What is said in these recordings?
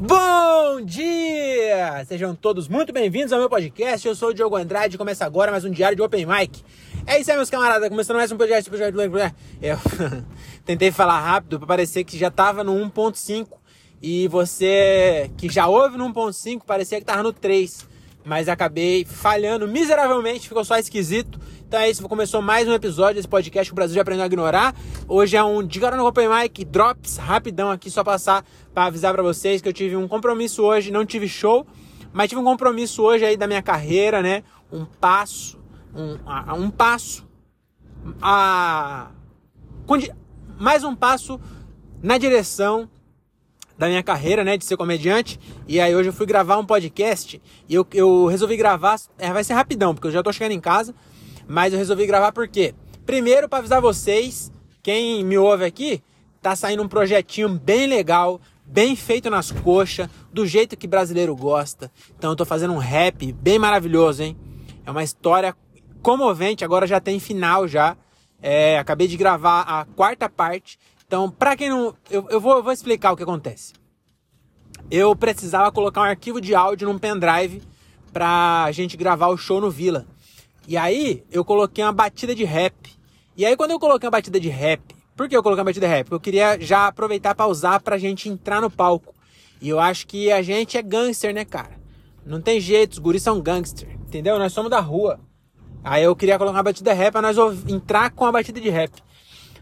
Bom dia! Sejam todos muito bem-vindos ao meu podcast. Eu sou o Diogo Andrade e começa agora mais um diário de Open Mic. É isso aí, meus camaradas. Começando mais um podcast. Eu tentei falar rápido para parecer que já tava no 1.5 e você que já ouve no 1.5 parecia que tava no 3, mas acabei falhando miseravelmente, ficou só esquisito. Então é isso, começou mais um episódio desse podcast que o Brasil já aprendeu a ignorar. Hoje é um Diga no Open Mic Drops, rapidão aqui, só passar para avisar para vocês que eu tive um compromisso hoje, não tive show, mas tive um compromisso hoje aí da minha carreira, né? Um passo, um, um passo, a, mais um passo na direção da minha carreira, né, de ser comediante. E aí hoje eu fui gravar um podcast e eu, eu resolvi gravar, é, vai ser rapidão, porque eu já tô chegando em casa. Mas eu resolvi gravar por quê? Primeiro, para avisar vocês, quem me ouve aqui, tá saindo um projetinho bem legal, bem feito nas coxas, do jeito que brasileiro gosta. Então eu tô fazendo um rap bem maravilhoso, hein? É uma história comovente, agora já tem final já. É, acabei de gravar a quarta parte. Então, pra quem não. Eu, eu, vou, eu vou explicar o que acontece. Eu precisava colocar um arquivo de áudio num pendrive pra gente gravar o show no Vila. E aí eu coloquei uma batida de rap. E aí quando eu coloquei uma batida de rap, por que eu coloquei uma batida de rap? Eu queria já aproveitar para usar pra gente entrar no palco. E eu acho que a gente é gangster, né, cara? Não tem jeito, os guris são gangster, entendeu? Nós somos da rua. Aí eu queria colocar uma batida de rap pra nós entrar com a batida de rap.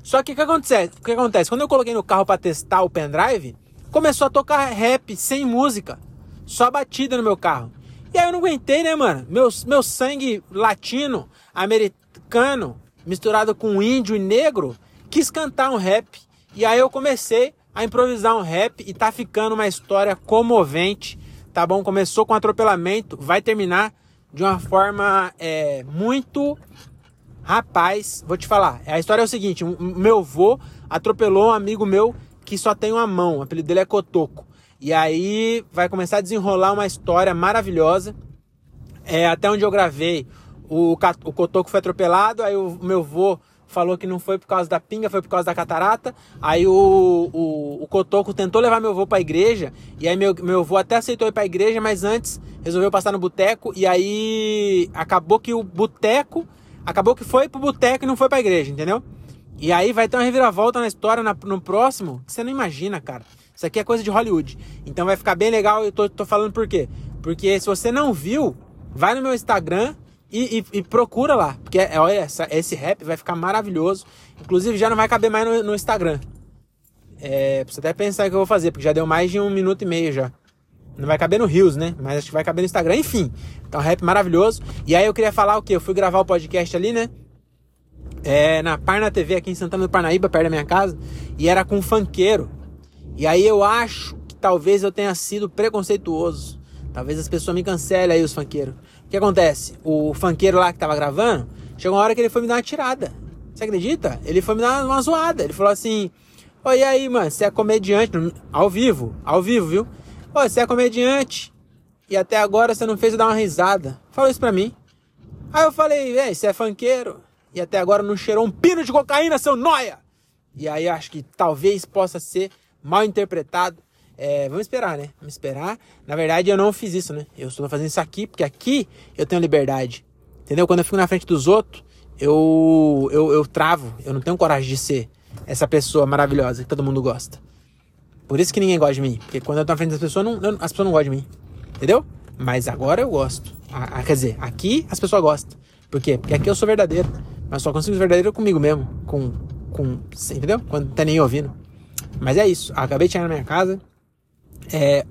Só que o que acontece? O que acontece? Quando eu coloquei no carro para testar o pendrive, começou a tocar rap sem música. Só batida no meu carro. E aí eu não aguentei, né, mano? Meu, meu sangue latino, americano, misturado com índio e negro, quis cantar um rap. E aí eu comecei a improvisar um rap e tá ficando uma história comovente, tá bom? Começou com atropelamento, vai terminar de uma forma é, muito. Rapaz, vou te falar. A história é o seguinte: meu avô atropelou um amigo meu que só tem uma mão, o apelido dele é Cotoco. E aí vai começar a desenrolar uma história maravilhosa. É, até onde eu gravei, o, o Cotoco foi atropelado, aí o meu vô falou que não foi por causa da pinga, foi por causa da catarata. Aí o, o, o Cotoco tentou levar meu avô pra igreja, e aí meu, meu avô até aceitou ir pra igreja, mas antes resolveu passar no boteco, e aí acabou que o boteco, acabou que foi pro boteco e não foi pra igreja, entendeu? E aí vai ter uma reviravolta na história na, no próximo, que você não imagina, cara. Isso aqui é coisa de Hollywood. Então vai ficar bem legal. Eu tô, tô falando por quê? Porque se você não viu, vai no meu Instagram e, e, e procura lá. Porque é, olha, essa, esse rap vai ficar maravilhoso. Inclusive já não vai caber mais no, no Instagram. É, precisa até pensar o que eu vou fazer, porque já deu mais de um minuto e meio já. Não vai caber no Rios, né? Mas acho que vai caber no Instagram. Enfim, então rap maravilhoso. E aí eu queria falar o que? Eu fui gravar o podcast ali, né? É, na Parna TV aqui em Santana do Parnaíba, perto da minha casa. E era com um funkeiro. E aí eu acho que talvez eu tenha sido preconceituoso. Talvez as pessoas me cancelem aí, os funkeiros. O que acontece? O funkeiro lá que tava gravando, chegou uma hora que ele foi me dar uma tirada. Você acredita? Ele foi me dar uma zoada. Ele falou assim: Oi, aí, mano, você é comediante? Ao vivo, ao vivo, viu? Ô, você é comediante e até agora você não fez eu dar uma risada. Falou isso pra mim. Aí eu falei: Ei, você é funkeiro e até agora não cheirou um pino de cocaína, seu noia! E aí acho que talvez possa ser mal interpretado. É, vamos esperar, né? Vamos esperar. Na verdade, eu não fiz isso, né? Eu estou fazendo isso aqui porque aqui eu tenho liberdade. Entendeu? Quando eu fico na frente dos outros, eu, eu, eu travo. Eu não tenho coragem de ser essa pessoa maravilhosa que todo mundo gosta. Por isso que ninguém gosta de mim. Porque quando eu tô na frente das pessoas, não, não, as pessoas não gostam de mim. Entendeu? Mas agora eu gosto. A, a, quer dizer, aqui as pessoas gostam. Por quê? Porque aqui eu sou verdadeiro. Mas só consigo ser verdadeiro comigo mesmo. Com. com entendeu? Quando não tá nem ouvindo. Mas é isso. Acabei de chegar na minha casa. É,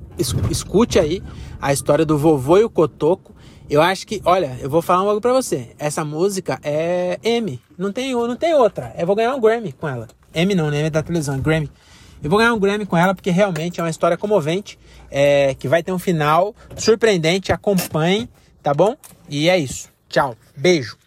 escute aí a história do vovô e o cotoco. Eu acho que, olha, eu vou falar um algo pra você. Essa música é M. Não tem, não tem outra. Eu vou ganhar um Grammy com ela. M não, né? M da televisão, Grammy. Eu vou ganhar um Grammy com ela porque realmente é uma história comovente. É, que vai ter um final surpreendente. Acompanhe, tá bom? E é isso. Tchau. Beijo.